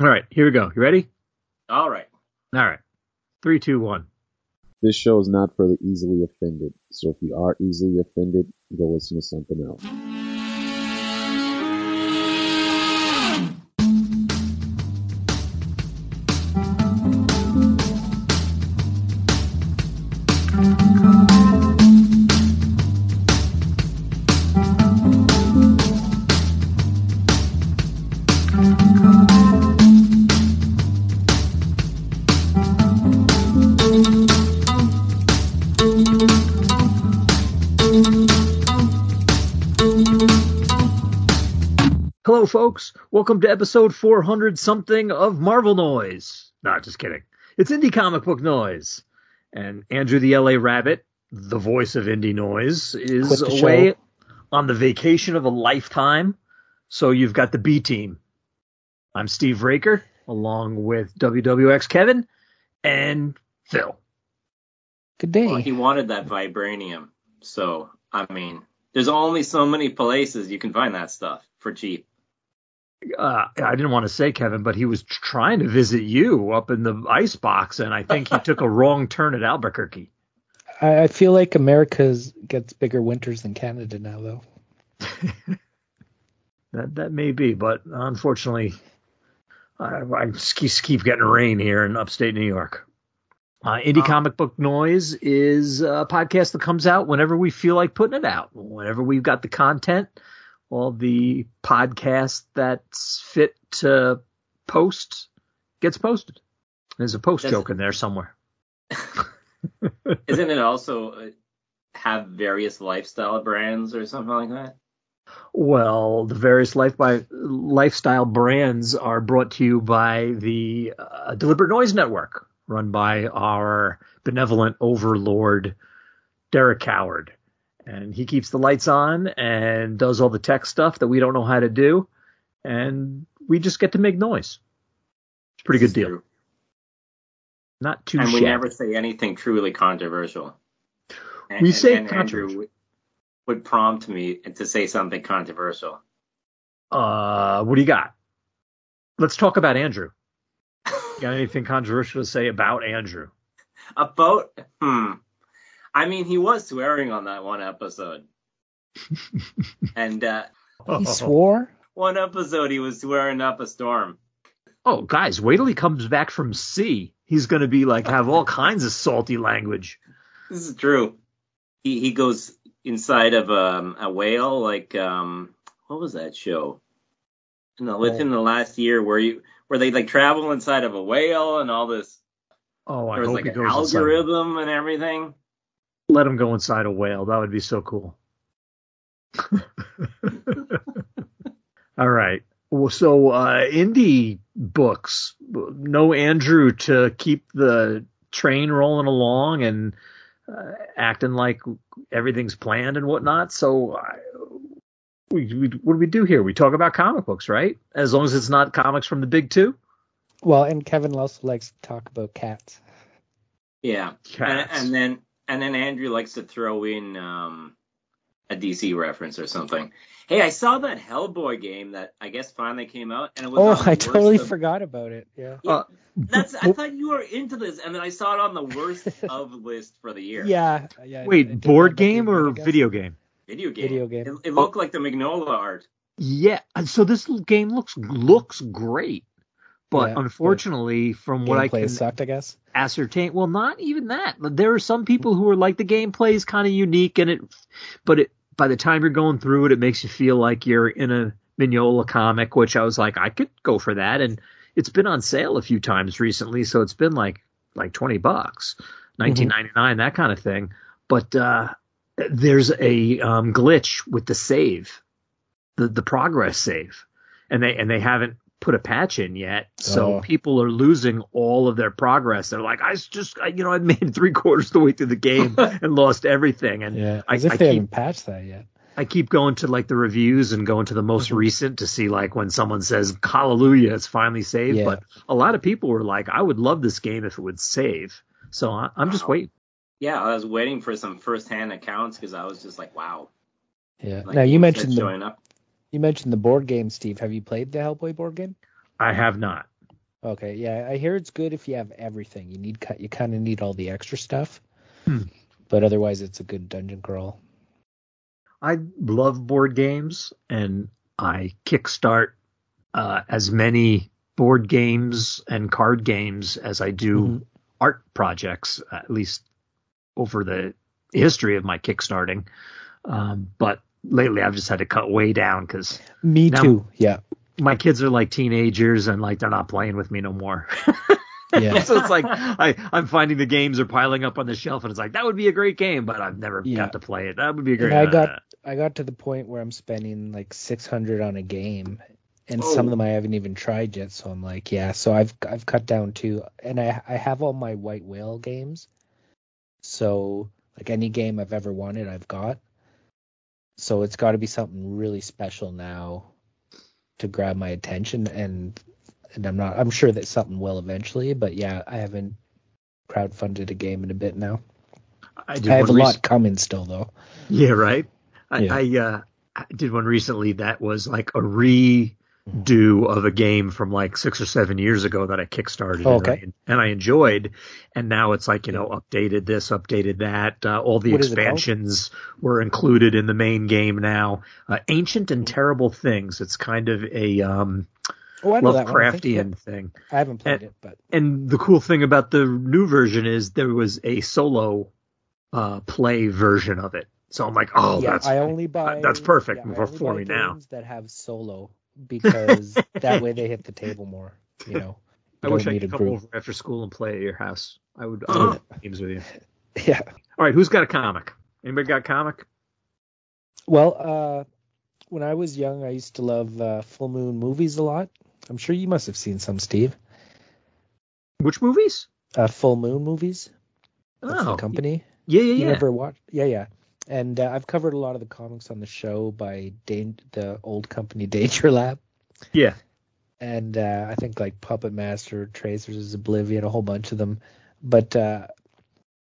All right, here we go. You ready? All right. All right. Three, two, one. This show is not for the easily offended. So if you are easily offended, go listen to something else. Folks. Welcome to episode 400 something of Marvel Noise. Not just kidding. It's Indie Comic Book Noise. And Andrew the LA Rabbit, the voice of Indie Noise, is away show. on the vacation of a lifetime. So you've got the B team. I'm Steve Raker, along with WWX Kevin and Phil. Good day. Well, he wanted that vibranium. So, I mean, there's only so many places you can find that stuff for cheap. Uh, I didn't want to say Kevin, but he was trying to visit you up in the ice box, and I think he took a wrong turn at Albuquerque. I, I feel like America's gets bigger winters than Canada now, though. That that may be, but unfortunately, I, I just keep, keep getting rain here in upstate New York. Uh, Indie Oh. Comic Book Noise is a podcast that comes out whenever we feel like putting it out. Whenever we've got the content, all the podcast that's fit to post gets posted. There's a post Does- joke in there somewhere. Isn't it also uh, have various lifestyle brands or something like that? Well, the various life by lifestyle brands are brought to you by the uh, Deliberate Noise Network, run by our benevolent overlord Derek Coward, and he keeps the lights on and does all the tech stuff that we don't know how to do, and we just get to make noise. It's a pretty good deal. true. Not too And we never say anything truly controversial. And, We and- say and Andrew would prompt me to say something controversial. Uh, what do you got? Let's talk about Andrew. Got anything controversial to say about Andrew? About hmm. I mean, he was swearing on that one episode, and uh, He swore? one episode he was swearing up a storm. Oh, guys, wait till he comes back from sea. He's going to be like, have all kinds of salty language. This is true. He he goes inside of um, a whale, like um, what was that show? No, within the last year, where you where they like travel inside of a whale and all this. Oh, I There was hope like an goes inside. algorithm and everything. Let him go inside a whale. That would be so cool. all right. Well, so uh, indie books, no Andrew to keep the train rolling along and uh, acting like everything's planned and whatnot. So, I, we, we, what do we do here? We talk about comic books, right? As long as it's not comics from the big two. Well, and Kevin also likes to talk about cats. Yeah, and, Cats. and then and then Andrew likes to throw in um, a DC reference or something. Hey, I saw that Hellboy game that I guess finally came out, and it was. Oh, I totally of- forgot about it. Yeah. Yeah, Uh, that's. I thought you were into this, and then I saw it on the worst of list for the year. Yeah. yeah. Wait, board end up being game or video game? video game. Video game. It, it looked like the Mignola art. Yeah, so this game looks looks great, but Yeah, unfortunately, from what I can sucked, I guess. ascertain, well, not even that. There are some people who are like the gameplay is kind of unique, and it, but it by the time you're going through it, it makes you feel like you're in a Mignola comic, which I was like, I could go for that, and it's been on sale a few times recently, so it's been like like twenty bucks, nineteen ninety nine, that kind of thing. But uh, there's a um, glitch with the save, the the progress save, and they and they haven't put a patch in yet, so Oh. people are losing all of their progress. They're like, I just, I, you know, I made three quarters of the way through the game and lost everything, and Yeah. I, As if I they keep haven't patched that yet. I keep going to like the reviews and going to the most Mhm. recent to see like when someone says hallelujah it's finally saved Yeah. but a lot of people were like I would love this game if it would save so I, I'm just Wow. waiting Yeah, I was waiting for some first-hand accounts because I was just like, wow. Yeah. Like, now you mentioned the up. You mentioned the board game, Steve. Have you played the Hellboy board game? I have not Okay, yeah, I hear it's good if you have everything. You need cut. You kind of need all the extra stuff, Hmm. but otherwise, it's a good dungeon crawl. I love board games and I kickstart uh, as many board games and card games as I do Mhm. art projects, at least over the history of my kickstarting. Um, but lately I've just had to cut way down because Me too. Yeah, my kids are like teenagers and like they're not playing with me no more. yeah, so it's like I, I'm finding the games are piling up on the shelf and it's like that would be a great game, but I've never Yeah. got to play it. That would be a great. And I uh, got I got to the point where I'm spending like 600 on a game, and some Oh. of them I haven't even tried yet. So I'm like, yeah. So I've I've cut down too, and I I have all my white whale games. So like any game I've ever wanted, I've got. So it's got to be something really special now to grab my attention, and and I'm not. I'm sure that something will eventually, but yeah, I haven't crowdfunded a game in a bit now. I, I have a rec- lot coming still though. Yeah, right. I, Yeah. I uh I did one recently that was like a redo of a game from like six or seven years ago that I kickstarted Oh, and, okay. I, and I enjoyed, and now it's like you know updated this, updated that. Uh, all the What is it called? expansions were included in the main game now. Uh, Ancient and Terrible Things. It's kind of a um, Oh, that one. I. Lovecraftian thing. I haven't played And- it, but And the cool thing about the new version is there was a solo uh, play version of it. So I'm like, oh, yeah, that's I only buy. that's perfect yeah, for- for me now. That have solo because that way they hit the table more. You know, I You wish don't I could come group. over after school and play at your house. I would I would play games with you. Yeah. All right, who's got a comic? Anybody got a comic? Well, uh, when I was young, I used to love uh, full moon movies a lot. I'm sure you must have seen some, Steve. Which movies? Uh, full moon movies. Oh, the company. yeah, yeah, You yeah. never watched? Yeah, yeah. And uh, I've covered a lot of the comics on the show by Dan- the old company Danger Lab. Yeah. and uh, I think like Puppet Master, Trancers, is Oblivion, a whole bunch of them. But uh,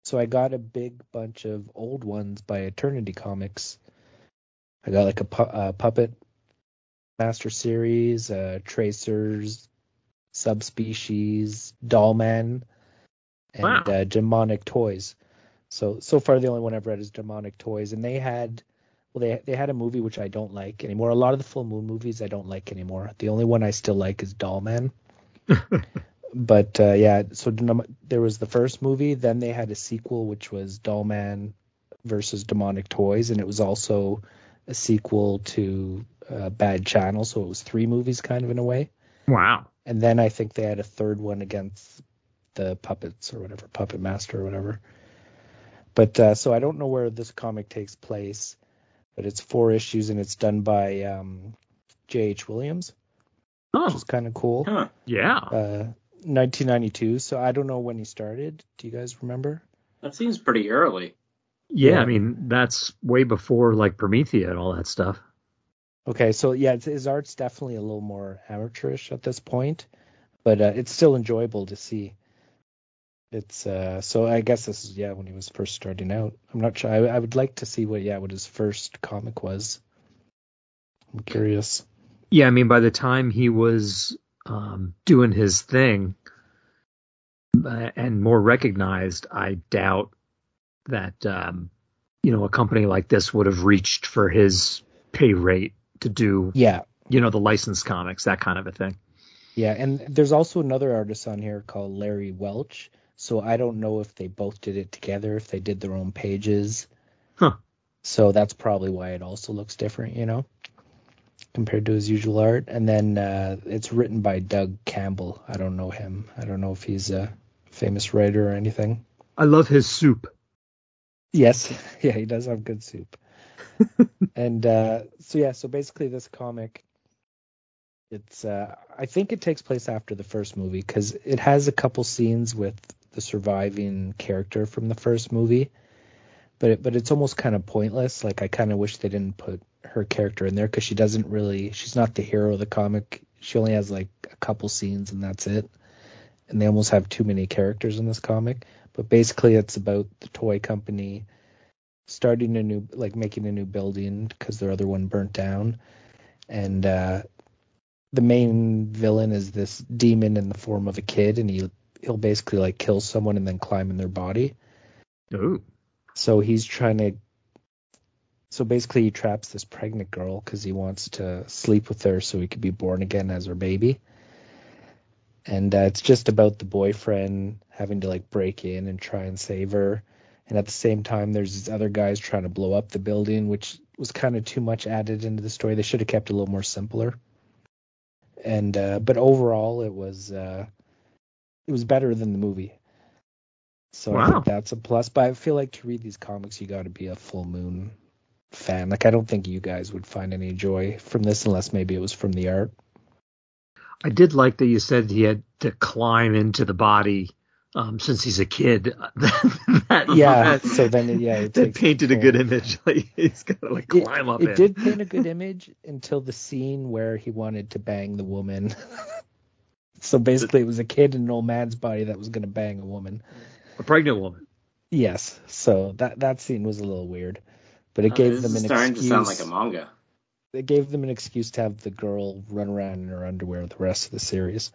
so I got a big bunch of old ones by Eternity Comics. I got like a pu- uh, Puppet Master series, uh, Trancers, Subspecies, Dollman, and Wow. uh, Demonic Toys. So so far the only one I've read is Demonic Toys, and they had well they they had a movie which I don't like anymore. A lot of the full moon movies I don't like anymore. The only one I still like is Dollman. but uh, yeah, so there was the first movie, then they had a sequel which was Dollman versus Demonic Toys, and it was also a sequel to uh, Bad Channel, so it was three movies kind of in a way. Wow. And then I think they had a third one against the puppets or whatever, Puppet Master or whatever. But uh, so I don't know where this comic takes place, but it's four issues and it's done by um, J.H. Williams, which Oh, is kind of cool. Huh. yeah. Uh, 1992. So I don't know when he started. Do you guys remember? That seems pretty early. Yeah, yeah. I mean that's way before like Promethea and all that stuff. Okay, so yeah, it's, his art's definitely a little more amateurish at this point, but uh, it's still enjoyable to see. It's uh, so I guess this is yeah when he was first starting out. I'm not sure. I, I would like to see what yeah what his first comic was. I'm curious. Yeah, I mean by the time he was um, doing his thing uh, and more recognized, I doubt that um, you know a company like this would have reached for his pay rate to do Yeah, you know the licensed comics that kind of a thing. yeah, and there's also another artist on here called Larry Welch. So I don't know if they both did it together, if they did their own pages. Huh. So that's probably why it also looks different, you know, compared to his usual art. And then uh, it's written by Doug Campbell. I don't know him. I don't know if he's a famous writer or anything. I love his soup. Yes, yeah, he does have good soup. and uh, so yeah, so basically this comic, it's uh, I think it takes place after the first movie because it has a couple scenes with the surviving character from the first movie, but it, but it's almost kind of pointless. Like I kind of wish they didn't put her character in there because she doesn't really she's not the hero of the comic. She only has like a couple scenes and that's it. And they almost have too many characters in this comic. But basically, it's about the toy company starting a new like making a new building because their other one burnt down and uh the main villain is this demon in the form of a kid, and he he'll basically like kill someone and then climb in their body. Ooh. So he's trying to. So basically, he traps this pregnant girl because he wants to sleep with her so he could be born again as her baby. And uh, it's just about the boyfriend having to like break in and try and save her. And at the same time, there's these other guys trying to blow up the building, which was kind of too much added into the story. They should have kept it a little more simpler. And uh, but overall, it was uh, it was better than the movie. So I think that's a plus. But I feel like to read these comics, you got to be a Full Moon fan. Like I don't think you guys would find any joy from this unless maybe it was from the art. I did like that you said he had to climb into the body um, since he's a kid. that, Yeah. that, so then yeah, it that painted a good image. Like he's got to like It, climb up it in. did paint a good image until the scene where he wanted to bang the woman. so basically, it was a kid in an old man's body that was going to bang a woman. A pregnant woman. Yes. So that that scene was a little weird, but it Uh, gave them is an starting excuse. Starting to sound like a manga. it gave them an excuse to have the girl run around in her underwear the rest of the series.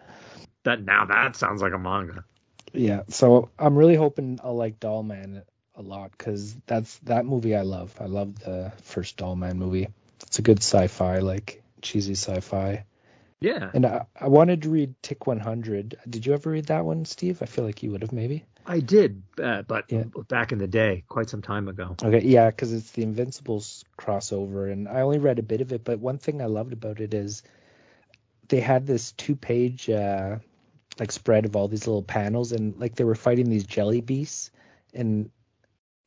That now that sounds like a manga. Yeah, so I'm really hoping I'll like Doll Man a lot because that's that movie I love. I love the first Doll Man movie. It's a good sci-fi, like cheesy sci-fi. Yeah, And I, I wanted to read Tick 100. Did you ever read that one, Steve? I feel like you would have maybe. I did, uh, but Yeah. back in the day, quite some time ago. Okay, yeah, because it's the Invincibles crossover, and I only read a bit of it. But one thing I loved about it is they had this two-page uh, like spread of all these little panels, and like they were fighting these jelly beasts, and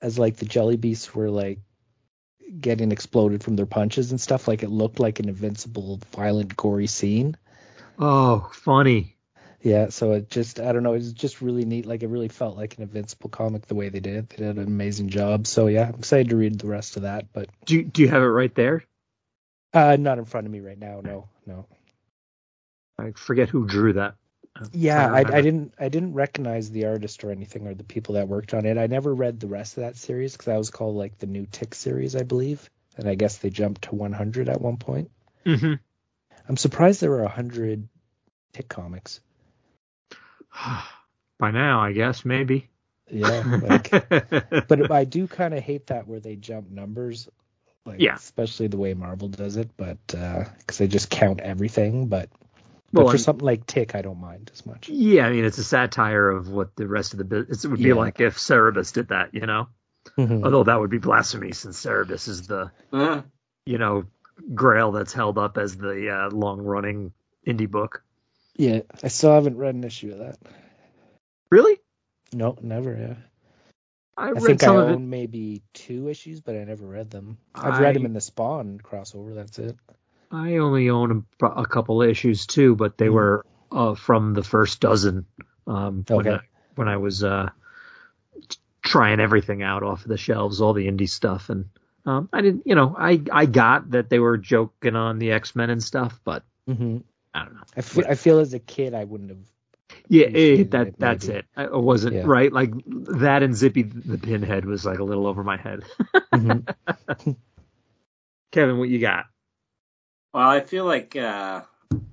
as like the jelly beasts were like getting exploded from their punches and stuff, like it looked like an invincible, violent, gory scene. Oh, funny. Yeah, so it just I don't know, it's just really neat. Like it really felt like an Invincible comic the way they did it. They did an amazing job. So yeah, I'm excited to read the rest of that, but Do you, do you have it right there? uh not in front of me right now. No, no. I forget who drew that. Yeah, I, I didn't I didn't recognize the artist or anything or the people that worked on it. I never read the rest of that series because that was called like the new Tick series, I believe. And I guess they jumped to 100 at one point. hmm I'm surprised there were 100 Tick comics. By now, I guess maybe. Yeah, like but I do kind of hate that where they jump numbers, like Yeah. especially the way Marvel does it. But because they just count everything, but, Well, but for and- something like Tick, I don't mind as much. yeah, I mean, it's a satire of what the rest of the business. It would be Yeah. like if Cerebus did that, you know. Mhm. Although that would be blasphemy, since Cerebus is the Huh? you know Grail that's held up as the uh, long-running indie book. Yeah, I still haven't read an issue of that. Really? No, never. Yeah, I, I read think I own maybe two issues, but I never read them. I've read them in the Spawn crossover. That's it. I only own a, a couple issues too, but they Mhm. were uh, from the first dozen. Um, when I, when I was uh, trying everything out off of the shelves, all the indie stuff, and um, I didn't, you know, I I got that they were joking on the X Men and stuff, but hmm I don't know. I feel, I feel as a kid I wouldn't have. Yeah, it, that it, that's it. I wasn't Yeah. right. Like that and Zippy the Pinhead was like a little over my head. Mhm. Kevin, what you got? Well, I feel like uh,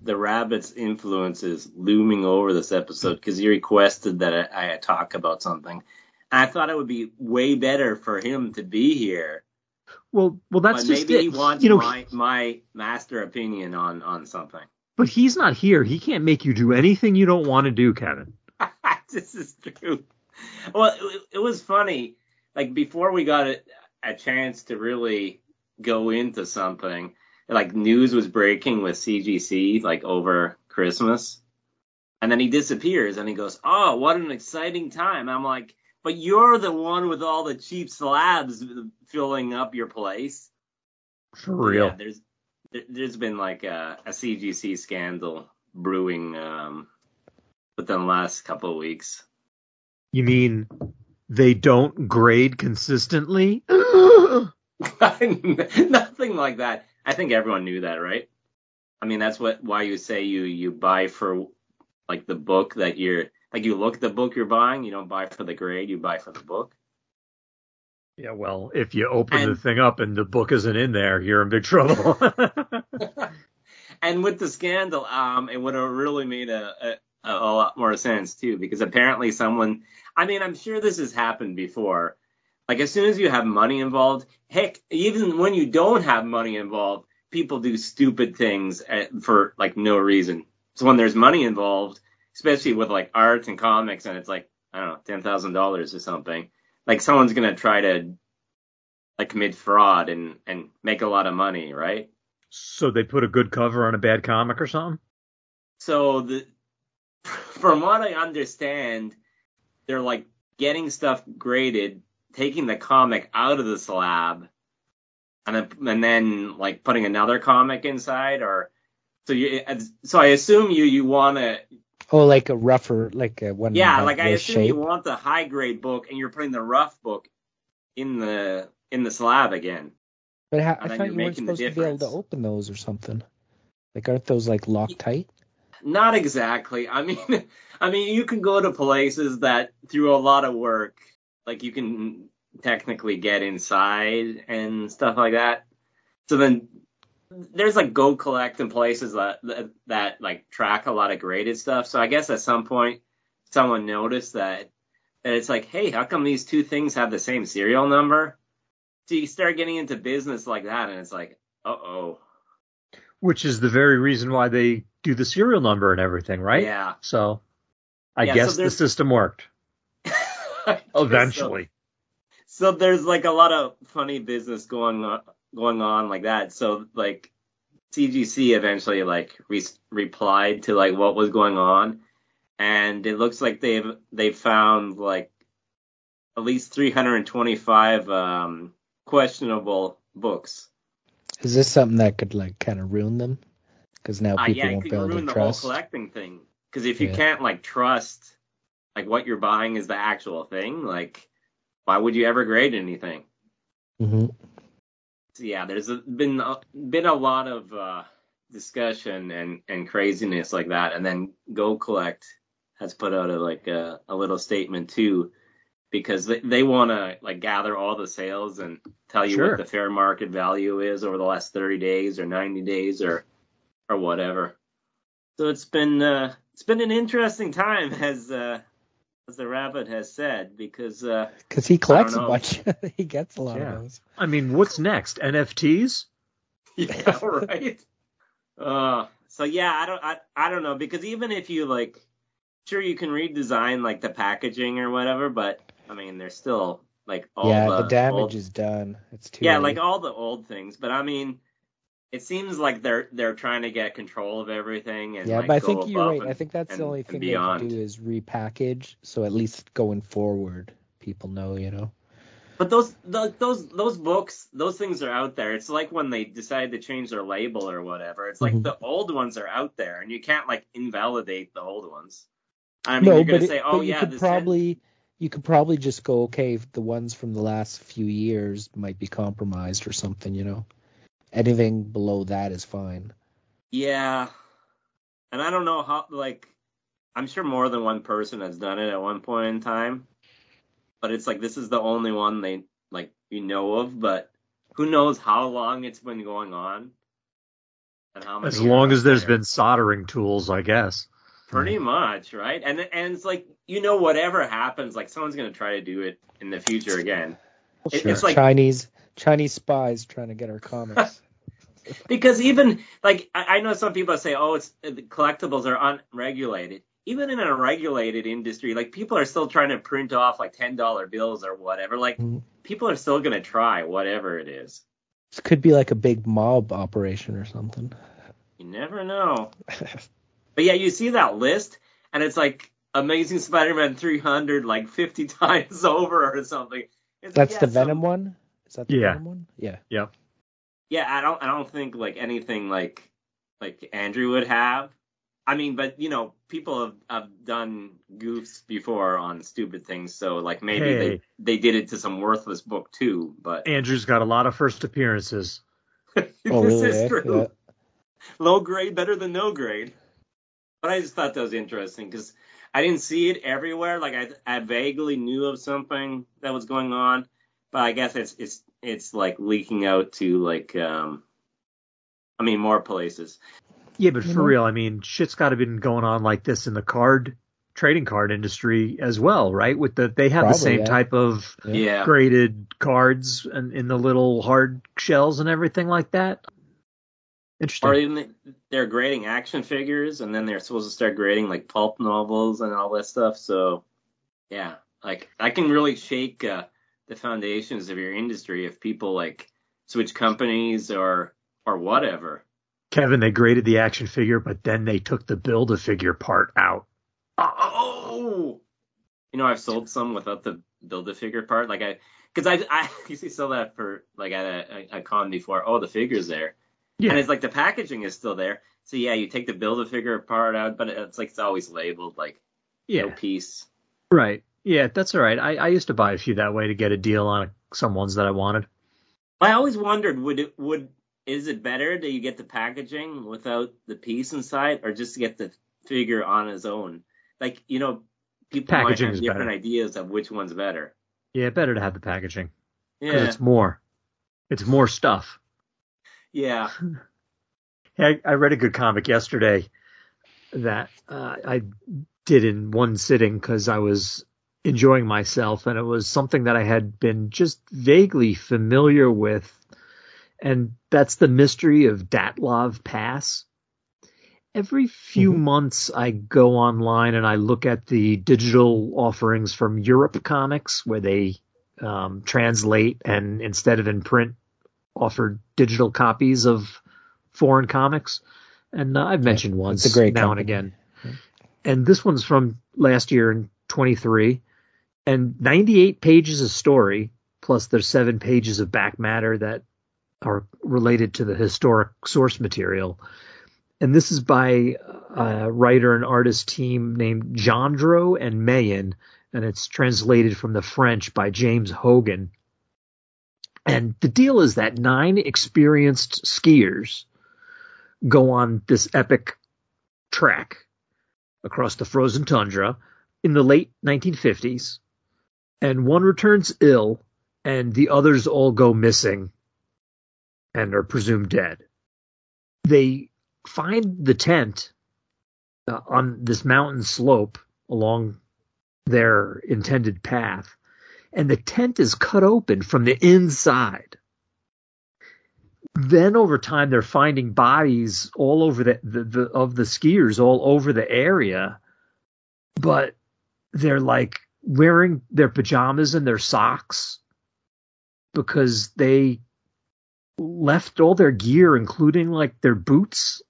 the rabbit's influence is looming over this episode because he requested that I, I talk about something. I thought it would be way better for him to be here, Well, well, that's but just maybe it. he wants you know, my my master opinion on on something. but he's not here. He can't make you do anything you don't want to do, Kevin. this is true. Well, it, it was funny. Like before we got a, a chance to really go into something, like news was breaking with CGC like over Christmas, and then he disappears and he goes, "Oh, what an exciting time!" I'm like, "But you're the one with all the cheap slabs filling up your place." For real. Yeah, there's there, there's been like a, a CGC scandal brewing um, within the last couple of weeks. You mean they don't grade consistently? Nothing like that. I think everyone knew that, right? I mean, that's what why you say you you buy for like the book that you're like you look at the book you're buying. You don't buy for the grade. You buy for the book. yeah, well, if you open the thing up and the book isn't in there, you're in big trouble. and with the scandal, um, it would have really made a, a a lot more sense too, because apparently someone, I mean, I'm sure this has happened before. Like as soon as you have money involved, heck, even when you don't have money involved, people do stupid things at, for like no reason. So when there's money involved, especially with like art and comics, and it's like I don't know, ten thousand dollars or something, like someone's gonna try to like commit fraud and and make a lot of money, right? So they put a good cover on a bad comic or something? So the from what I understand, they're like getting stuff graded, taking the comic out of the slab, and then and then like putting another comic inside, or so you. So I assume you you want to. Oh, like a rougher, like a one. Yeah, like I assume shape. you want the high grade book, and you're putting the rough book in the in the slab again. But how, I thought you weren't supposed to be able to open those or something. Like, aren't those like locked tight? Not exactly. I mean, I mean, you can go to places that through a lot of work, like you can technically get inside and stuff like that. So then there's like go collect in places that, that that like track a lot of graded stuff. So I guess at some point someone noticed that that it's like, hey, how come these two things have the same serial number? So you start getting into business like that, and it's like, uh oh, Which is the very reason why they do the serial number and everything, right? yeah. So I Yeah, so guess the system worked eventually. So there's like a lot of funny business going on, going on like that. So like CGC eventually like re- replied to like what was going on, and it looks like they've they found like at least 325 um, questionable books. Is this something that could like kind of ruin them? Because now Uh, people yeah, it won't could be able ruin the whole collecting thing. Because if you Yeah. can't like trust like what you're buying is the actual thing, like why would you ever grade anything? hmm So, yeah, there's a, been a, been a lot of uh, discussion and, and craziness like that, and then Go Collect has put out a like a, a little statement too, because they, they want to like gather all the sales and tell you Sure. what the fair market value is over the last 30 days or 90 days or or whatever. So it's been uh, it's been an interesting time as uh, as the rabbit has said because uh, Because he collects a bunch. he gets a lot Yeah. of those. I mean, what's next? NFTs? Yeah, right. Uh, so yeah, I don't, I, I don't know because even if you like, sure you can redesign like the packaging or whatever, but I mean, there's still like all yeah, the, the damage old- is done. It's too yeah, late. like all the old things. But I mean, it seems like they're they're trying to get control of everything and yeah, like, but I think you're right. and- I think that's and- the only thing they can do is repackage, so at least going forward, people know. You know. But those tho- those those books, those things are out there. It's like when they decided to change their label or whatever. It's like Mhm. the old ones are out there, and you can't like invalidate the old ones. I mean, no, you're gonna it- say, "Oh you yeah, could this probably you could probably just go okay. The ones from the last few years might be compromised or something, you know. Anything below that is fine. yeah." And I don't know how. Like, I'm sure more than one person has done it at one point in time. But it's like this is the only one they like you know of. But who knows how long it's been going on? And how many As long as there's there. been soldering tools, I guess. Pretty much, right? And and it's like you know whatever happens, like someone's gonna try to do it in the future again. It- Sure. It's like Chinese Chinese spies trying to get our comics. because even like I, I know some people say, oh, it's collectibles are unregulated. Even in a regulated industry, like people are still trying to print off like ten dollar bills or whatever. Like Mhm. people are still gonna try whatever it is. this could be like a big mob operation or something. You never know. But yeah, you see that list, and it's like Amazing Spider-Man 300 like 50 times over or something. It's like, That's yeah, the some- Venom one. Is that the Yeah. Venom one? Yeah. Yeah, I don't I don't think like anything like like Andrew would have. I mean, but you know, people have, have done goofs before on stupid things, so like maybe Hey. they they did it to some worthless book too. But Andrew's got a lot of first appearances. Oh, this really? is true. Yeah. Low grade better than no grade. But I just thought that was interesting because I didn't see it everywhere. Like I I vaguely knew of something that was going on, but I guess it's it's it's like leaking out to like um I mean more places. Yeah, but You for know? real, I mean, shit's got to been going on like this in the card trading card industry as well, right? With the they have Probably, the same yeah. type of Yeah. Yeah. graded cards and in the little hard shells and everything like that. Interesting. Or even they're grading action figures, and then they're supposed to start grading like pulp novels and all that stuff. So, yeah, like I can really shake uh, the foundations of your industry if people like switch companies or or whatever. Kevin, they graded the action figure, but then they took the build a figure part out. Oh, you know, I've sold some without the build a figure part. Like I, because I I usually sell that for like at a, a, a con before. Oh, the figure's there. Yeah. And it's like the packaging is still there. So yeah, you take the build a figure part out, but it's like it's always labeled like Yeah. no piece. Right. Yeah, that's all right. I, I used to buy a few that way to get a deal on some ones that I wanted. I always wondered would it would is it better that you get the packaging without the piece inside, or just to get the figure on its own? Like you know, people Packaging might have different better. ideas of which one's better. Yeah, better to have the packaging because Yeah, it's more. It's more stuff. yeah. I, I read a good comic yesterday that uh, I did in one sitting because I was enjoying myself, and it was something that I had been just vaguely familiar with, and that's the mystery of Dyatlov Pass. Every few Mhm. months, I go online and I look at the digital offerings from Europe Comics, where they um, translate and instead of in print, offer digital copies of foreign comics. And uh, I've mentioned once a great now company. and again. And this one's from last year in 23 and 98 pages of story plus there's seven pages of back matter that are related to the historic source material. And this is by a writer and artist team named Jandro and Mayen, and it's translated from the French by James Hogan. And the deal is that nine experienced skiers go on this epic trek across the frozen tundra in the late 1950s, and one returns ill, and the others all go missing and are presumed dead. They find the tent uh, on this mountain slope along their intended path, and the tent is cut open from the inside. Then over time, they're finding bodies all over the, the, the of the skiers all over the area, but they're like wearing their pajamas and their socks because they left all their gear, including like their boots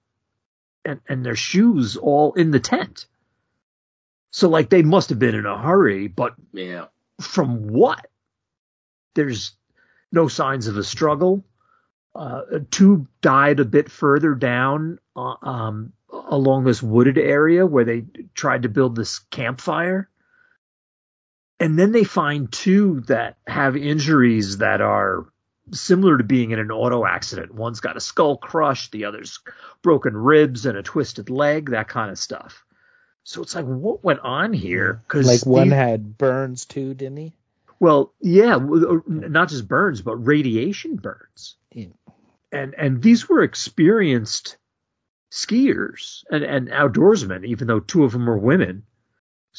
and, and their shoes, all in the tent. So like they must have been in a hurry, but Yeah. from what? There's no signs of a struggle. Uh, two died a bit further down uh, um, along this wooded area where they tried to build this campfire. And then they find two that have injuries that are similar to being in an auto accident. One's got a skull crushed, the other's broken ribs and a twisted leg, that kind of stuff. So it's like, what went on here? Because Like one had burns too, didn't he? well, yeah, uh, not just burns, but radiation burns. Yeah. And and these were experienced skiers and, and outdoorsmen, even though two of them were women.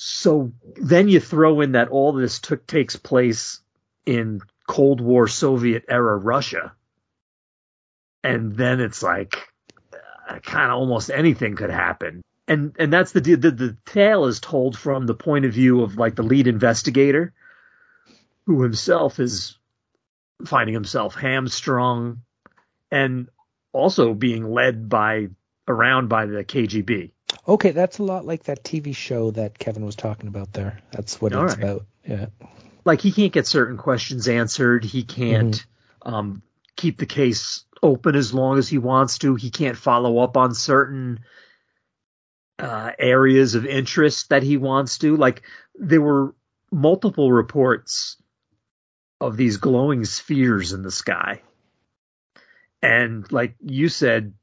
So then you throw in that all this took takes place in Cold War Soviet era Russia. And then it's like uh, kind of almost anything could happen. And and that's the, the the tale is told from the point of view of like the lead investigator who himself is finding himself hamstrung and also being led by around by the KGB. Okay, that's a lot like that TV show that Kevin was talking about there. That's what All it's right. about. Yeah. Like he can't get certain questions answered. He can't um, keep the case open as long as he wants to. He can't follow up on certain uh, areas of interest that he wants to. Like there were multiple reports of these glowing spheres in the sky. And like you said,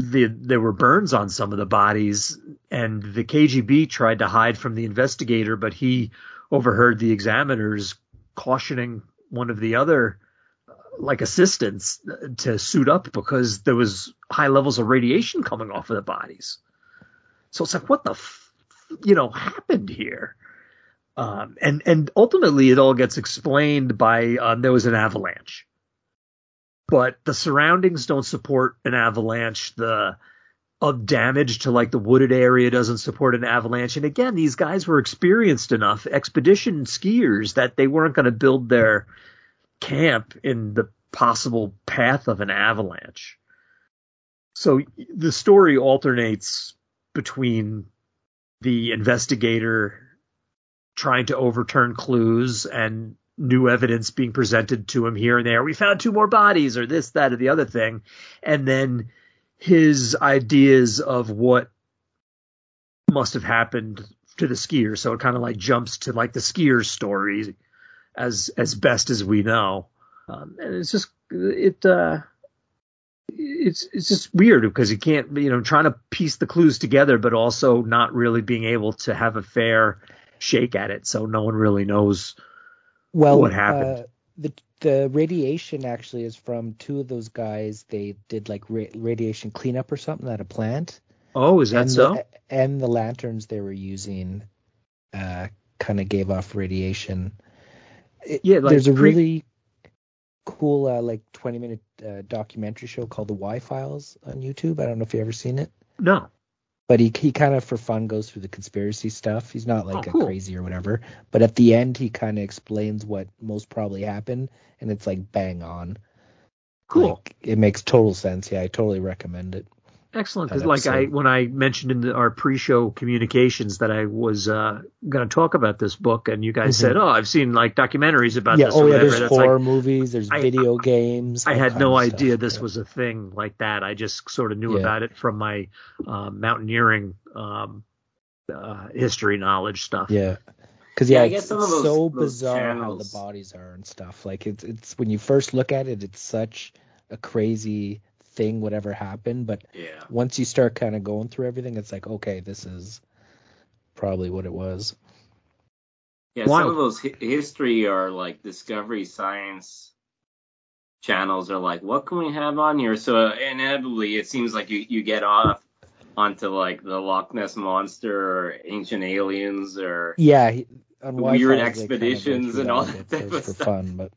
the, there were burns on some of the bodies, and the KGB tried to hide from the investigator, but he overheard the examiners cautioning one of the other like assistants to suit up because there was high levels of radiation coming off of the bodies. So it's like, what the, f- you know, happened here? Um, and and ultimately, it all gets explained by um, there was an avalanche, but the surroundings don't support an avalanche. The of damage to like the wooded area doesn't support an avalanche. And again, these guys were experienced enough expedition skiers that they weren't going to build their camp in the possible path of an avalanche. So the story alternates between the investigator trying to overturn clues and new evidence being presented to him here and there. We found two more bodies or this, that, or the other thing. And then his ideas of what must have happened to the skier. So it kind of like jumps to like the skier's story as as best as we know. Um, and it's just it uh it's it's just weird because you can't you know trying to piece the clues together but also not really being able to have a fair shake at it so no one really knows well what happened. Uh, the the radiation actually is from two of those guys. They did like ra- radiation cleanup or something at a plant. oh is that and so The, and the lanterns they were using uh, kind of gave off radiation. It- Yeah, like there's a pre- really cool uh, like 20 minute uh, documentary show called The Why Files on YouTube. I don't know if you ever seen it, no but he he kind of for fun goes through the conspiracy stuff. He's not like Oh, a crazy or whatever, but at the end he kind of explains what most probably happened, and it's like bang on. cool Like, it makes total sense. Yeah, I totally recommend it. Excellent. that Because like I, when I mentioned in the, our pre-show communications that I was uh, going to talk about this book, and you guys Mhm. said, "Oh, I've seen like documentaries about yeah. this." or Oh yeah. There's that's horror like, movies. There's I- video games. I had no idea stuff. this Yeah. was a thing like that. I just sort of knew Yeah. about it from my uh, mountaineering um, uh, history knowledge stuff. Yeah. Because Yeah, yeah, I it's, some of those- so those bizarre how the bodies are and stuff. Like it's it's when you first look at it, it's such a crazy thing, whatever happened. But Yeah. once you start kind of going through everything, it's like, okay, this is probably what it was. Yeah, some of those hi- history or like Discovery Science channels are like, what can we have on here? So inevitably, it seems like you, you get off onto like the Loch Ness monster or ancient aliens or Yeah, Weird Wi-Fi, they kinda expeditions and all that type for, of for stuff. fun, but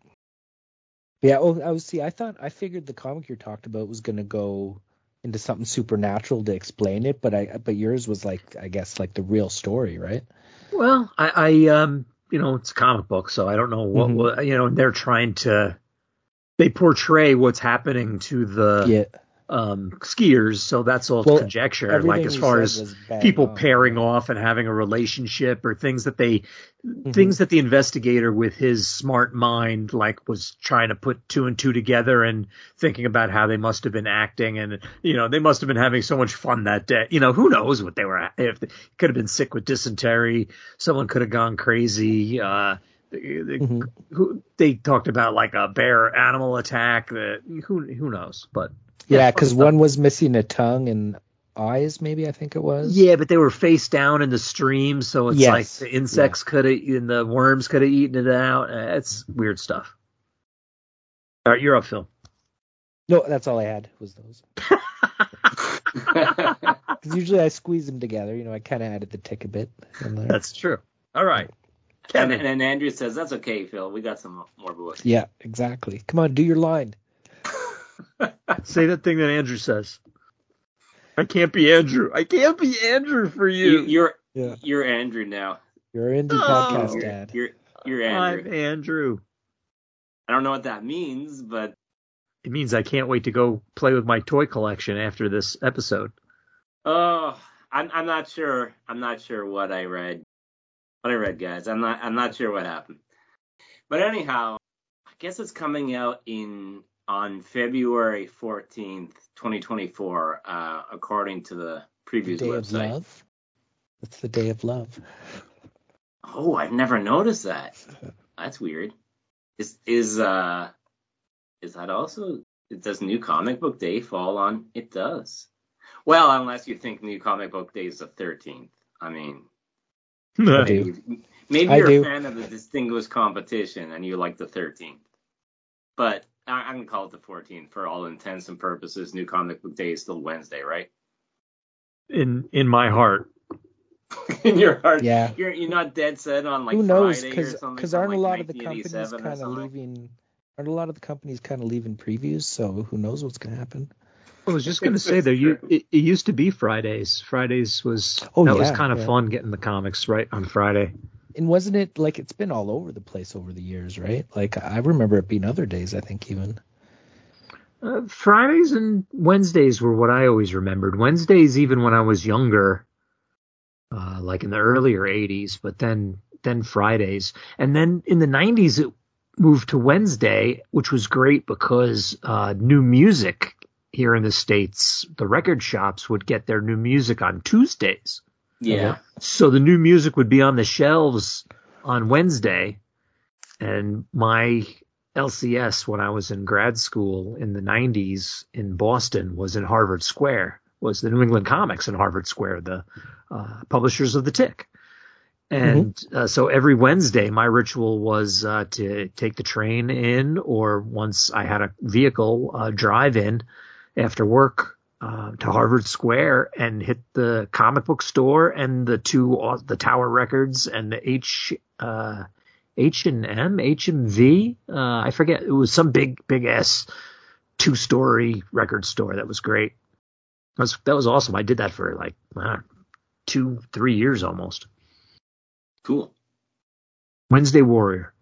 yeah. Oh, I was see. I thought I figured the comic you talked about was gonna go into something supernatural to explain it, but I but yours was like I guess like the real story, right? Well, I, I um, you know, it's a comic book, so I don't know what, Mhm. what you know. They're trying to they portray what's happening to the yeah. Um skiers, so that's all Well, conjecture. Like as far as people on. pairing off and having a relationship or things that they Mm-hmm. things that the investigator with his smart mind like was trying to put two and two together and thinking about how they must have been acting and you know they must have been having so much fun that day you know who knows what they were at if they could have been sick with dysentery someone could have gone crazy uh they, they- who they talked about like a bear animal attack that who who knows but Yeah, because stuff. one was missing a tongue and eyes, maybe I think it was. Yeah, but they were face down in the stream, so it's Yes. like the insects could have and the worms could have eaten it out. Uh, It's weird stuff. All right, you're up, Phil. No, that's all I had was those. Because usually I squeeze them together. You know, I kind of added the tick a bit. In there. That's true. All right, and, Kevin. and Andrew says that's okay, Phil. We got some more books. yeah, exactly. Come on, do your line. Say that thing that Andrew says. I can't be Andrew. I can't be Andrew for You, you. you're Yeah. you're Andrew now. You're indie Oh. podcast You're, dad. you're you're Andrew. I'm Andrew. I don't know what that means, but It means I can't wait to go play with my toy collection after this episode. oh, I'm I'm not sure. I'm not sure what I read. What I read, guys. I'm not I'm not sure what happened. But anyhow, I guess it's coming out in on February 14th, 2024, uh, according to the The previous day of website. love. It's the day of love. Oh, I've never noticed that. That's weird. Is is uh is that also does New Comic Book Day fall on? It does. Well, unless you think New Comic Book Day is the thirteenth. I mean, I maybe, maybe I you're do. a fan of the distinguished competition and you like the thirteenth. But I, I'm gonna call it the 14th for all intents and purposes. New Comic Book Day is still Wednesday, right? In in my heart, In your heart, Yeah. You're you're not dead set on like Who knows? Because something. because from, aren't a like, lot of the companies kind of leaving? Aren't a lot of the companies kind of leaving previews? So who knows what's gonna happen? I was just going to say That's there. You it, it used to be Fridays. Fridays was Oh, that was kind of yeah. fun getting the comics right on Friday. And wasn't it like it's been all over the place over the years, right? Like I remember it being other days. I think even. Uh, Fridays and Wednesdays were what I always remembered. Wednesdays, even when I was younger, uh, like in the earlier '80s, but then then Fridays, and then in the '90s it moved to Wednesday, which was great because uh, new music here in the states, the record shops would get their new music on Tuesdays. Yeah. So the new music would be on the shelves on Wednesday, and my LCS when I was in grad school in the 90s in Boston was in Harvard Square, was the New England Comics in Harvard Square, the uh, publishers of the Tick. And uh, so every Wednesday, my ritual was uh, to take the train in, or once I had a vehicle, uh, drive in after work uh, to Harvard Square and hit the comic book store and the two uh, the Tower Records and the H uh, H and M H and V. Uh, I forget. It was some big big S two story record store that was great. That was that was awesome. I did that for like two three years almost. Cool. Wednesday Warrior.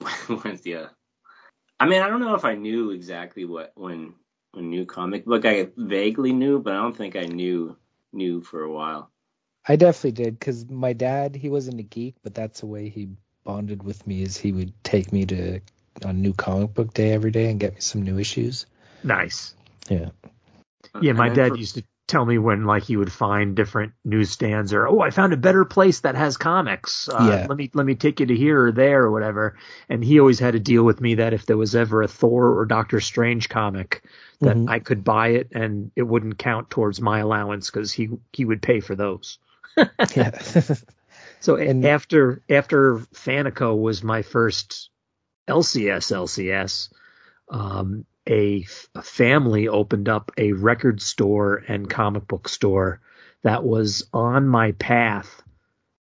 Wednesday. uh, I mean, I don't know if I knew exactly what when when new comic book. I vaguely knew, but I don't think I knew knew for a while. I definitely did because my dad he wasn't a geek, but that's the way he bonded with me is he would take me to on new comic book day every day and get me some new issues. Nice. Yeah. Yeah, my dad for- used to tell me when like he would find different newsstands or oh I found a better place that has comics. Uh, Yeah. Let me let me take you to here or there or whatever. And he always had to deal with me that if there was ever a Thor or Doctor Strange comic that Mhm. I could buy it and it wouldn't count towards my allowance because he he would pay for those. So And- after after Fanico was my first LCS LCS, um, a, a family opened up a record store and comic book store that was on my path,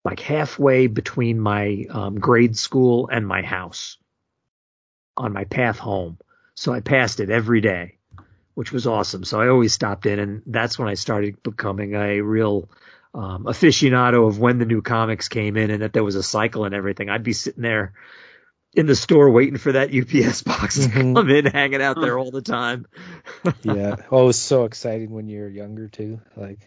like halfway between my um, grade school and my house, on my path home. So I passed it every day, which was awesome. So I always stopped in, and that's when I started becoming a real um, aficionado of when the new comics came in and that there was a cycle and everything. I'd be sitting there in the store waiting for that UPS box to Mhm. come in, hanging out there all the time. yeah. Oh, it was so exciting when you were younger too. Like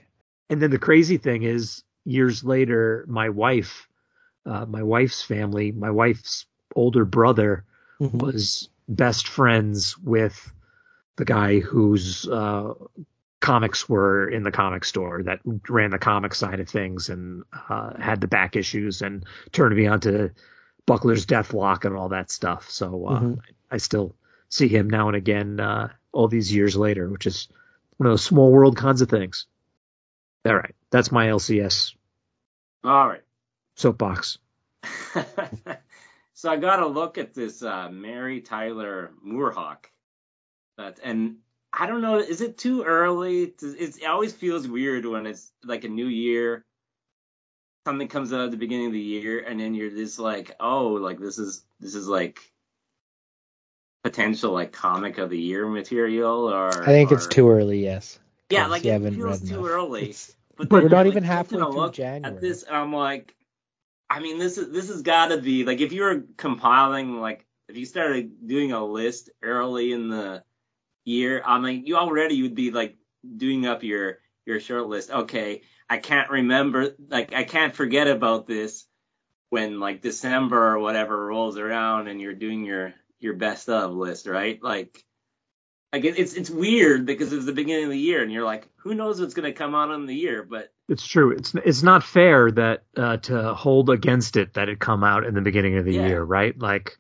And then the crazy thing is, years later, my wife, uh, my wife's family, my wife's older brother Mhm. was best friends with the guy whose uh, comics were in the comic store that ran the comic side of things and uh, had the back issues and turned me on to Buckler's Deathlok and all that stuff. So uh, Mhm. I still see him now and again uh, all these years later, which is one of those small world kinds of things. All right, that's my LCS All right. soapbox. so I got to look at this uh, Mary Tyler MooreHawk. That and I don't know. Is it too early? To, it always feels weird when it's like a new year. Something comes out at the beginning of the year, and then you're just like, oh, like this is this is like potential like comic of the year material, or I think it's too early. Yes. Yeah, like it feels too enough. early. It's- But, But we're not you're, even halfway through January. At this, I'm like, I mean, this is this has got to be like if you were compiling like if you started doing a list early in the year, I mean, you already would be like doing up your your short list. Okay, I can't remember, like I can't forget about this when like December or whatever rolls around and you're doing your your best of list, right? Like. Like it, it's it's weird because it's the beginning of the year and you're like, who knows what's gonna come out in the year? But It's true. It's it's not fair that uh, to hold against it that it come out in the beginning of the Yeah. year, right? Like,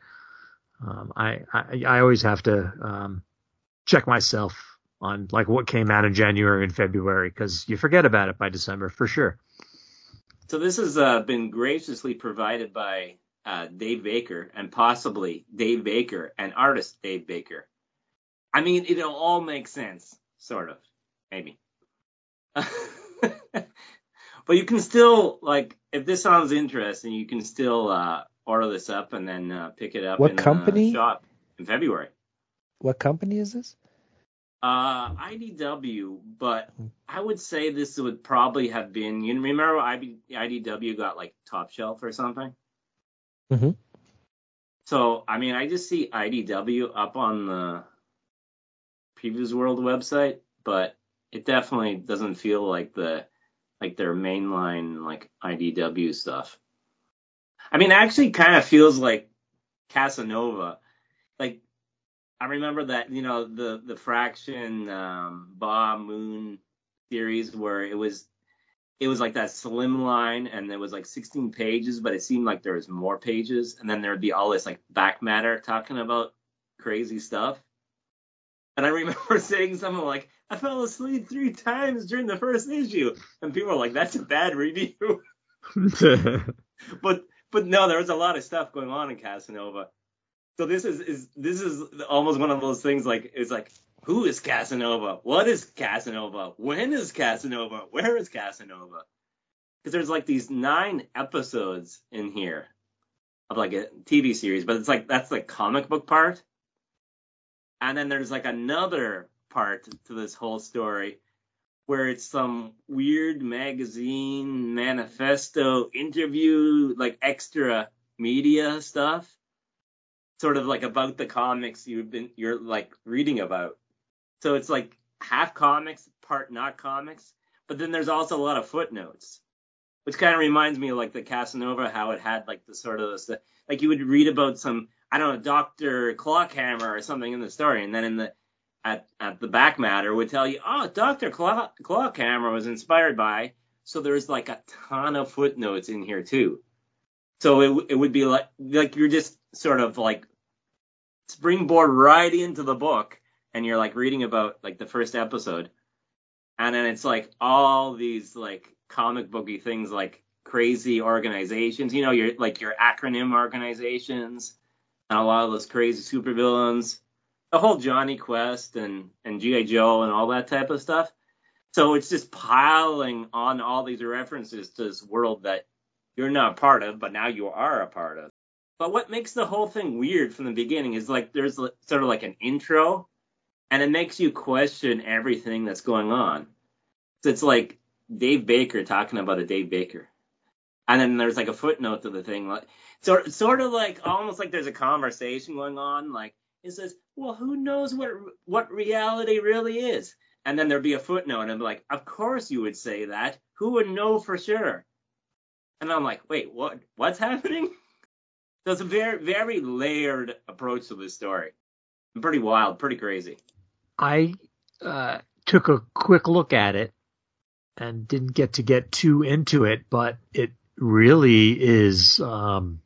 um, I, I I always have to um, check myself on like what came out in January and February because you forget about it by December for sure. So this has uh, been graciously provided by uh, Dave Baker and possibly Dave Baker and artist Dave Baker. I mean, it'll all make sense, sort of, maybe. but you can still like, if this sounds interesting, you can still uh, order this up and then uh, pick it up What in company? the shop in February. What company is this? Uh, IDW, but I would say this would probably have been. You remember IB, IDW got like Top Shelf or something? Mhm. So I mean, I just see IDW up on the Previews World website, but it definitely doesn't feel like the like their mainline like IDW stuff. I mean, it actually kind of feels like Casanova. I remember that you know the the Fraction um, Ba Moon series where it was it was like that slim line and there was like 16 pages, but it seemed like there was more pages, and then there would be all this like back matter talking about crazy stuff. And I remember saying something like, "I fell asleep three times during the first issue," and people were like, "That's a bad review." but but no, there was a lot of stuff going on in Casanova. So this is is this is almost one of those things like it's like who is Casanova? What is Casanova? When is Casanova? Where is Casanova? Because there's like these nine episodes in here of like a TV series, but it's like that's the comic book part. And then there's like another part to this whole story where it's some weird magazine manifesto interview, like extra media stuff, sort of like about the comics you've been you're like reading about. So it's like half comics, part not comics, but then there's also a lot of footnotes, which kind of reminds me of like the Casanova, how it had like the sort of the, like you would read about some I don't know Doctor Clockhammer or something in the story, and then in the at at the back matter would tell you, oh, Doctor Clock Clockhammer was inspired by. So there's like a ton of footnotes in here too. So it it would be like like you're just sort of like springboard right into the book and you're like reading about like the first episode. And then it's like all these like comic booky things like crazy organizations you know your like your acronym organizations and a lot of those crazy supervillains the whole Jonny Quest and and gi joe and all that type of stuff. So it's just piling on all these references to this world that you're not a part of but now you are a part of but what makes the whole thing weird from the beginning is like there's sort of like an intro and it makes you question everything that's going on. So it's like Dave Baker talking about a Dave Baker. And then there's like a footnote to the thing, like sort sort of like almost like there's a conversation going on, like it says, "Well, who knows what what reality really is?" And then there'd be a footnote, and I'm like, "Of course you would say that. Who would know for sure?" And I'm like, "Wait, what? What's happening?" So it's a very very layered approach to this story. Pretty wild, pretty crazy. I uh, took a quick look at it and didn't get to get too into it, but it really is um,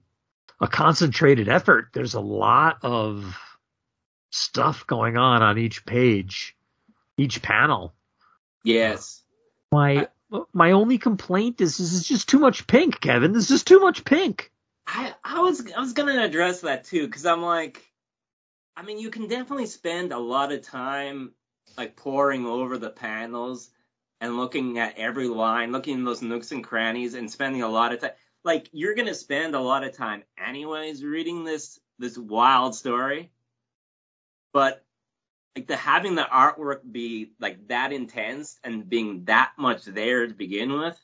a concentrated effort. There's a lot of stuff going on on each page, each panel. Yes. My my only complaint is this is just too much pink, Kevin. This is too much pink. I I was I was gonna address that too because I'm like, I mean, you can definitely spend a lot of time like poring over the panels and looking at every line, looking in those nooks and crannies, and spending a lot of time. Like you're gonna spend a lot of time anyways reading this this wild story, but like the having the artwork be like that intense and being that much there to begin with.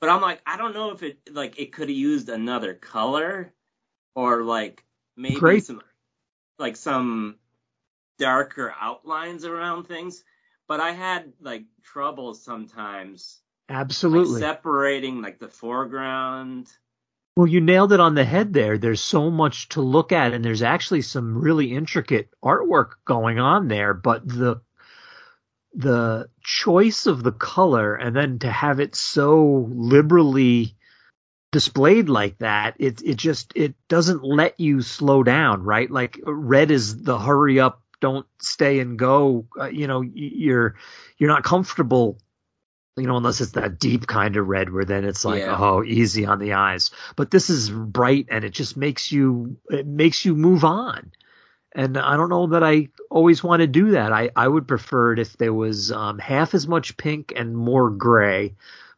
But I'm like, I don't know if it like it could have used another color or like maybe Great. some like some darker outlines around things. But I had like trouble sometimes like Absolutely. separating like the foreground. Well, you nailed it on the head there. There's so much to look at, and there's actually some really intricate artwork going on there. But the the choice of the color, and then to have it so liberally displayed like that, it it just it doesn't let you slow down, right? Like red is the hurry up, don't stay and go. Uh, you know, you're you're not comfortable you know, unless it's that deep kind of red where then it's like, Yeah. oh, easy on the eyes. But this is bright and it just makes you, it makes you move on. And I don't know that I always want to do that. I, I would prefer it if there was um, half as much pink and more gray.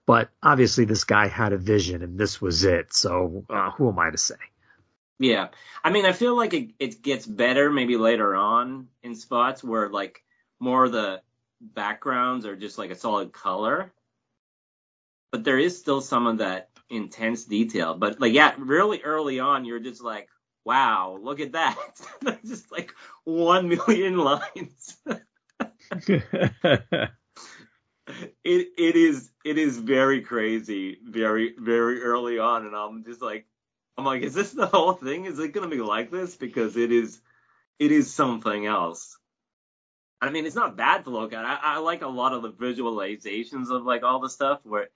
But obviously, this guy had a vision, and this was it. So uh, who am I to say? Yeah, I mean, I feel like it, it gets better maybe later on in spots where like more of the backgrounds are just like a solid color, but there is still some of that intense detail. But like, yeah, really early on, you're just like, wow, look at that, just like one million lines. it it is it is very crazy, very very early on, and I'm just like, I'm like, is this the whole thing? Is it gonna be like this? Because it is, it is something else. I mean, it's not bad to look at. I, I like a lot of the visualizations of like all the stuff where,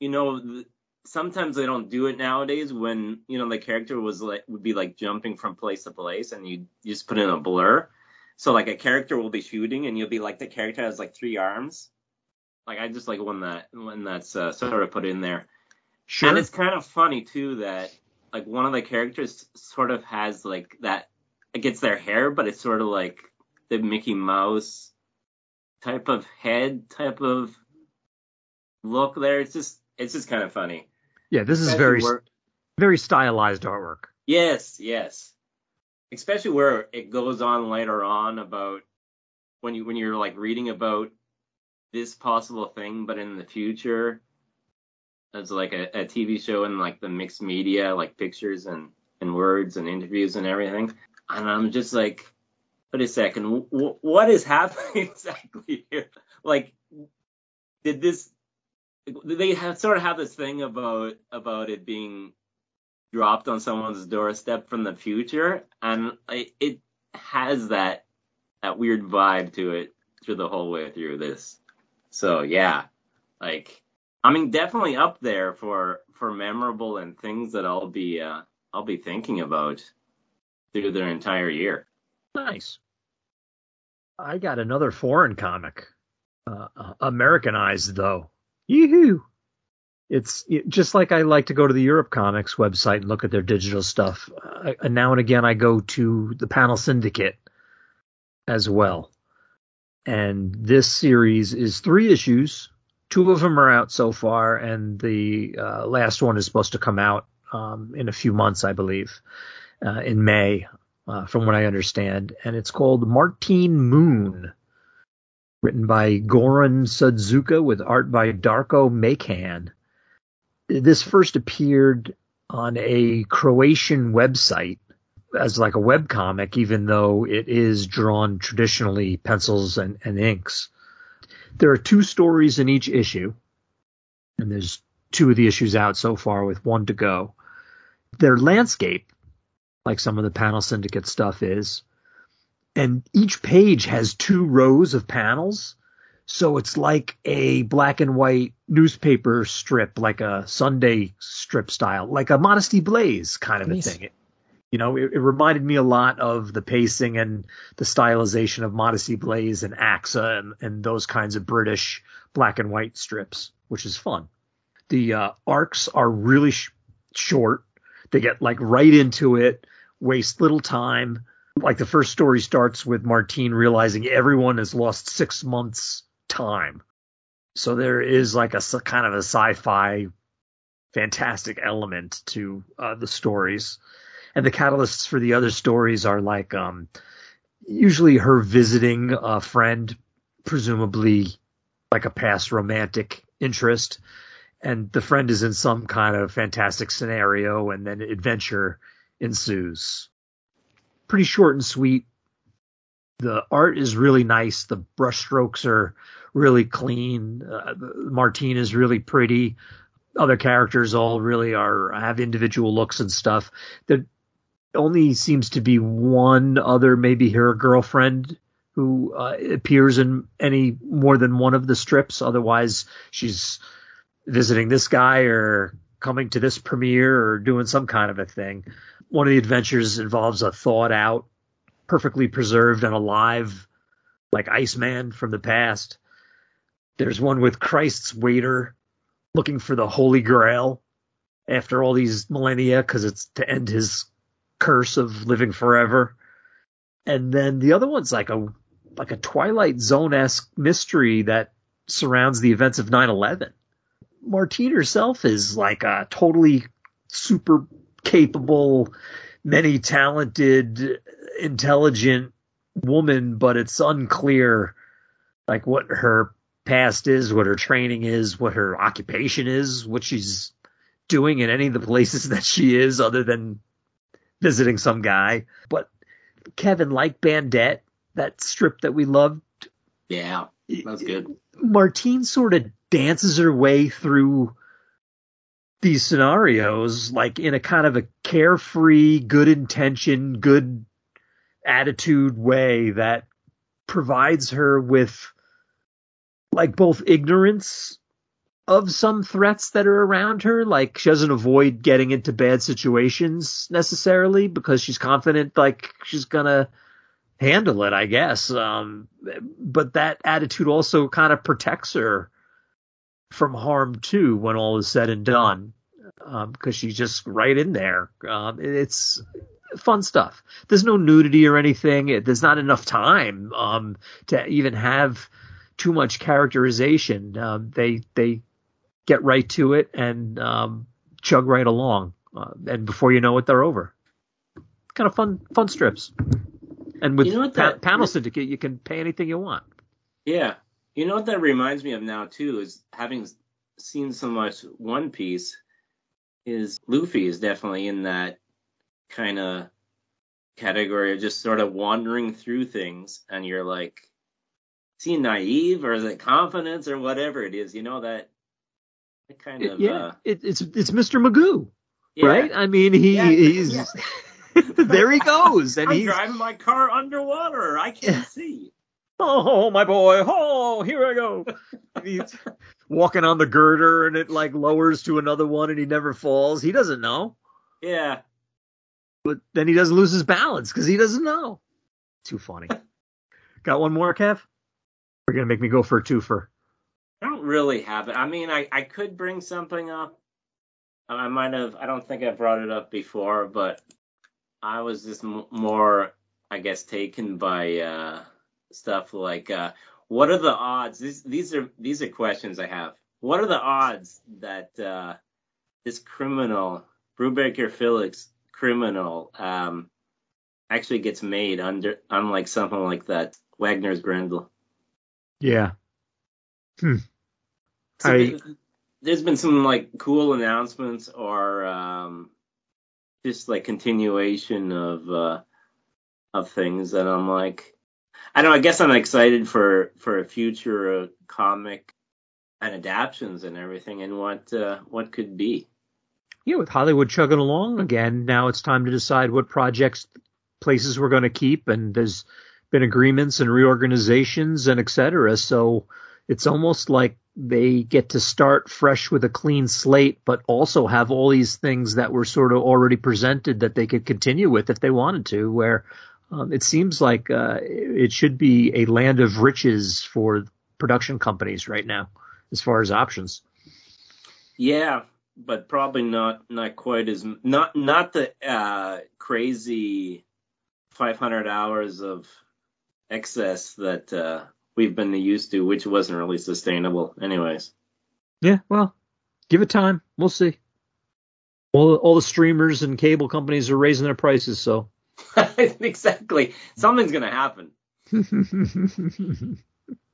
you know, the, sometimes they don't do it nowadays when you know the character was like would be like jumping from place to place and you just put in a blur. So like a character will be shooting and you'll be like the character has like three arms. Like I just like when that when that's uh, sort of put in there. Sure. And it's kind of funny too that like one of the characters sort of has like that it gets their hair, but it's sort of like the Mickey Mouse type of head type of look there. It's just it's just kind of funny. Yeah, this is very where- very stylized artwork. Yes, yes. Especially where it goes on later on about when you when you're like reading about this possible thing, but in the future, as like a, a TV show and like the mixed media, like pictures and and words and interviews and everything. And I'm just like, wait a second, w- what is happening exactly here? Like, did this? They have sort of have this thing about about it being dropped on someone's doorstep from the future, and it has that that weird vibe to it through the whole way through this. So yeah, like I mean, definitely up there for for memorable and things that I'll be uh, I'll be thinking about through the entire year. Nice. I got another foreign comic, uh, uh, Americanized though. Yoo-hoo! It's it- just like I like to go to the Europe Comics website and look at their digital stuff. Uh, and now and again, I go to the Panel Syndicate as well. And this series is three issues. Two of them are out so far, and the uh, last one is supposed to come out um, in a few months, I believe, uh, in May uh, from what I understand, and it's called Martine Moon, written by Goran Sudžuka with art by Darko Macan. This first appeared on a Croatian website as like a web comic, even though it is drawn traditionally pencils and, and inks. There are two stories in each issue, and there's two of the issues out so far with one to go. They're landscape like some of the panel syndicate stuff is. And each page has two rows of panels. So it's like a black and white newspaper strip, like a Sunday strip style, like a Modesty Blaise kind of Nice. a thing. It, you know, it, it reminded me a lot of the pacing and the stylization of Modesty Blaise and AXA and, and those kinds of British black and white strips, which is fun. The uh, arcs are really sh- short. They get like right into it, waste little time. Like the first story starts with Martine realizing everyone has lost six months time. So there is like a kind of a sci-fi fantastic element to uh, the stories. And the catalysts for the other stories are like um, usually her visiting a friend, presumably like a past romantic interest, and the friend is in some kind of fantastic scenario, and then adventure ensues. Pretty short and sweet. The art is really nice. The brushstrokes are really clean. Uh, Martine is really pretty. Other characters all really are have individual looks and stuff. There only seems to be one other, maybe her girlfriend, who uh, appears in any more than one of the strips. Otherwise, she's visiting this guy or coming to this premiere or doing some kind of a thing. One of the adventures involves a thawed out, perfectly preserved and alive, like Iceman from the past. There's one with Christ's waiter looking for the Holy Grail after all these millennia because it's to end his curse of living forever. and then the other one's like a like a Twilight Zone esque mystery that surrounds the events of 9/11. Martine herself is like a totally super capable, many talented, intelligent woman, but it's unclear like what her past is, what her training is, what her occupation is, what she's doing in any of the places that she is other than visiting some guy. But Kevin, like Bandette, that strip that we loved, Yeah, that's good. Martine sort of dances her way through these scenarios like in a kind of a carefree, good intention, good attitude way that provides her with like both ignorance of some threats that are around her. Like she doesn't avoid getting into bad situations necessarily because she's confident like she's gonna handle it, I guess. Um, but that attitude also kind of protects her from harm too when all is said and done. Um, because she's just right in there. Um, it's fun stuff. There's no nudity or anything. It, there's not enough time, um, to even have too much characterization. Um, they, they get right to it and, um, chug right along. Uh, and before you know it, they're over. Kind of fun, fun strips. And with You know pa- that- panel syndicate, you can pay anything you want. Yeah. You know what that reminds me of now too is having seen so much One Piece is Luffy is definitely in that kind of category of just sort of wandering through things and you're like is he naive or is it confidence or whatever it is, you know that that kind of yeah, uh it, it's it's Mr. Magoo, yeah. right? I mean, he Yeah, he's yeah. there he goes, and I'm he's driving my car underwater. I can't see. Oh my boy, oh here I go. He's walking on the girder, and it like lowers to another one, and he never falls. He doesn't know, Yeah. but then he doesn't lose his balance because he doesn't know. Too funny. Got one more, Kev? We're gonna make me go for a twofer. I don't really have it. I mean, I, I could bring something up. I might have. I don't think I brought it up before, but I was just m- more, I guess, taken by uh, stuff like, uh, what are the odds? These these are these are questions I have. What are the odds that uh, this criminal, Brubaker Phillips criminal, um, actually gets made under, unlike something like that, Wagner's Grendel? Yeah. Hmm. So I- there's been some like cool announcements or um, just like continuation of uh, of things, that I'm like, I know. I guess I'm excited for for a future uh, comic and adaptions and everything, and what uh, what could be. yeah, with Hollywood chugging along again, now it's time to decide what projects, places we're going to keep, and there's been agreements and reorganizations and et cetera. So it's almost like they get to start fresh with a clean slate, but also have all these things that were sort of already presented that they could continue with if they wanted to. Where um, it seems like uh, it should be a land of riches for production companies right now, as far as options. Yeah, but probably not not quite as not not the uh, crazy 500 hours of excess that uh, we've been used to, which wasn't really sustainable, anyways. Yeah, well, give it time. We'll see. All all the streamers and cable companies are raising their prices, so exactly, something's gonna happen.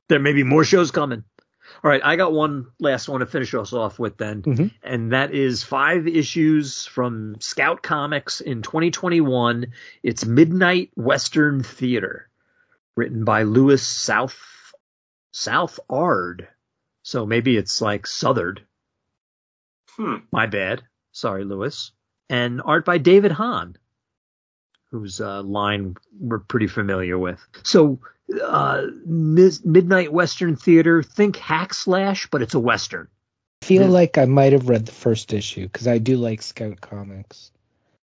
there may be more shows coming. All right, I got one last one to finish us off with then, Mhm. and that is five issues from Scout Comics in 2021. It's Midnight Western Theater, written by Louis South South Ard. So maybe it's like Southard. Hmm. My bad. Sorry, Louis. And art by David Hahn, whose uh, line we're pretty familiar with. So, uh, Mis- Midnight Western Theater, think hack slash, but it's a Western. I feel like I might have read the first issue because I do like Scout Comics.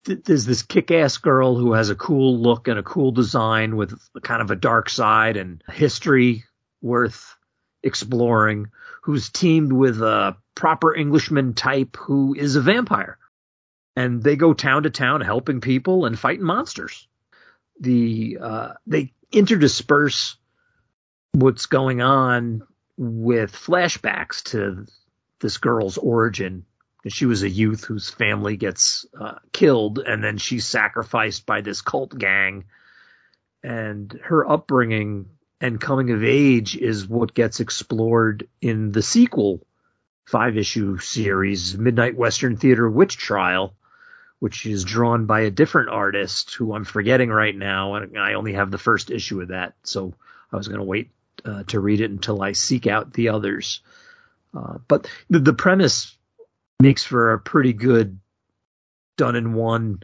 Th- There's this kick ass girl who has a cool look and a cool design with kind of a dark side and history worth exploring, who's teamed with a proper Englishman type who is a vampire. And they go town to town helping people and fighting monsters. the uh, they interdisperse what's going on with flashbacks to this girl's origin. She was a youth whose family gets uh, killed, and then she's sacrificed by this cult gang. And her upbringing and coming of age is what gets explored in the sequel five issue series, Midnight Western Theater Witch Trial, which is drawn by a different artist who I'm forgetting right now. And I only have the first issue of that. So I was going to wait uh, to read it until I seek out the others. Uh, but the, the premise makes for a pretty good done in one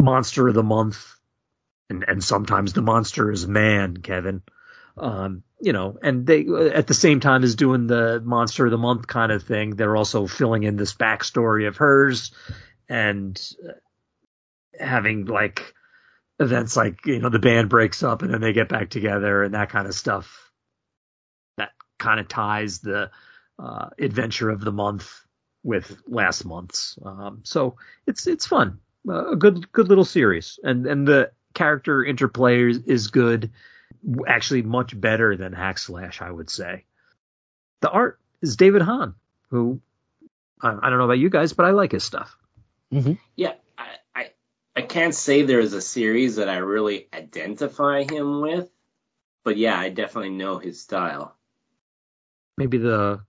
monster of the month. And, and sometimes the monster is man, Kevin. Um, you know, and they at the same time as doing the monster of the month kind of thing, they're also filling in this backstory of hers and having like events like you know the band breaks up and then they get back together and that kind of stuff that kind of ties the uh, adventure of the month with last month's. Um, so it's it's fun. Uh, a good good little series. And and the character interplay is, good. Actually much better than hack slash i would say. The art is david hahn who I, I don't know about you guys but i like his stuff Mm-hmm. Yeah, I, I I can't say there's a series that I really identify him with, but yeah, I definitely know his style. maybe the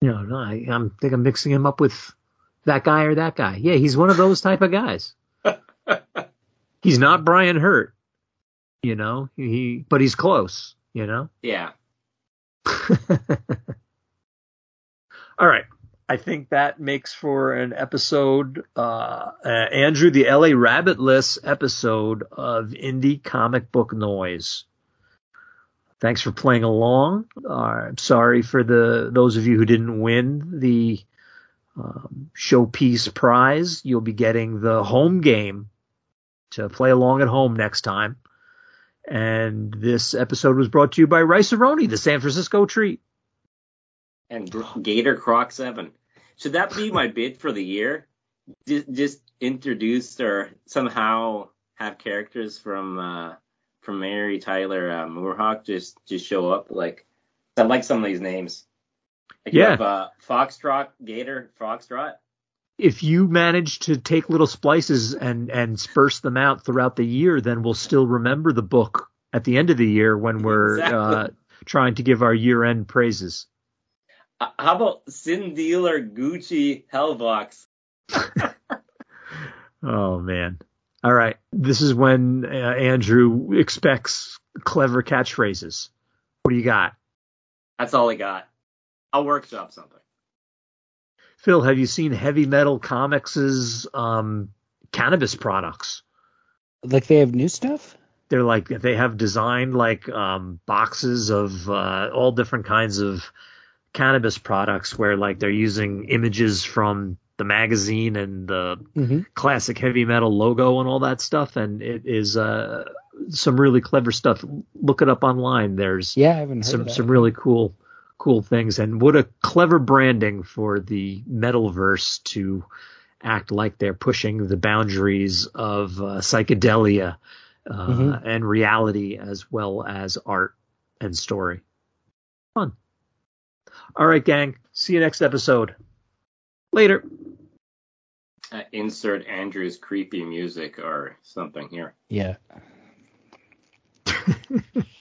you know no, I I'm think I'm mixing him up with that guy or that guy. Yeah, he's one of those type of guys. he's not Brian Hurtt, you know. He but he's close, you know. Yeah. All right. I think that makes for an episode, uh, uh, Andrew, the LA Rabbitless episode of Indie Comic Book Noise. Thanks for playing along. Uh, I'm sorry for the those of you who didn't win the um, showpiece prize. You'll be getting the home game to play along at home next time. And this episode was brought to you by Rice-A-Roni, the San Francisco treat. And Gator Croc Seven. Should that be my bid for the year? Just, just introduce or somehow have characters from uh, from Mary Tyler uh, MooreHawk just just show up. Like I like some of these names. Like Yeah. have, uh, Foxtrot, Gator, Foxtrot. if you manage to take little splices and and disperse them out throughout the year, then we'll still remember the book at the end of the year when we're Exactly. uh, trying to give our year end praises. Uh, how about Sin Dealer Gucci Hellbox? Oh man! All right, this is when uh, Andrew expects clever catchphrases. What do you got, That's all I got. I'll workshop something. Phil? Have you seen Heavy Metal Comics' um, cannabis products? Like they have new stuff? they're like they have designed like um boxes of uh all different kinds of cannabis products where like they're using images from the magazine and the Mm-hmm. classic heavy metal logo and all that stuff and it is uh some really clever stuff. Look it up online. There's Yeah, some some really cool cool things and what a clever branding for the metalverse to act like they're pushing the boundaries of uh, psychedelia uh, Mhm. and reality as well as art and story. Fun all right gang see you next episode later Uh, insert Andrew's creepy music or something here. Yeah.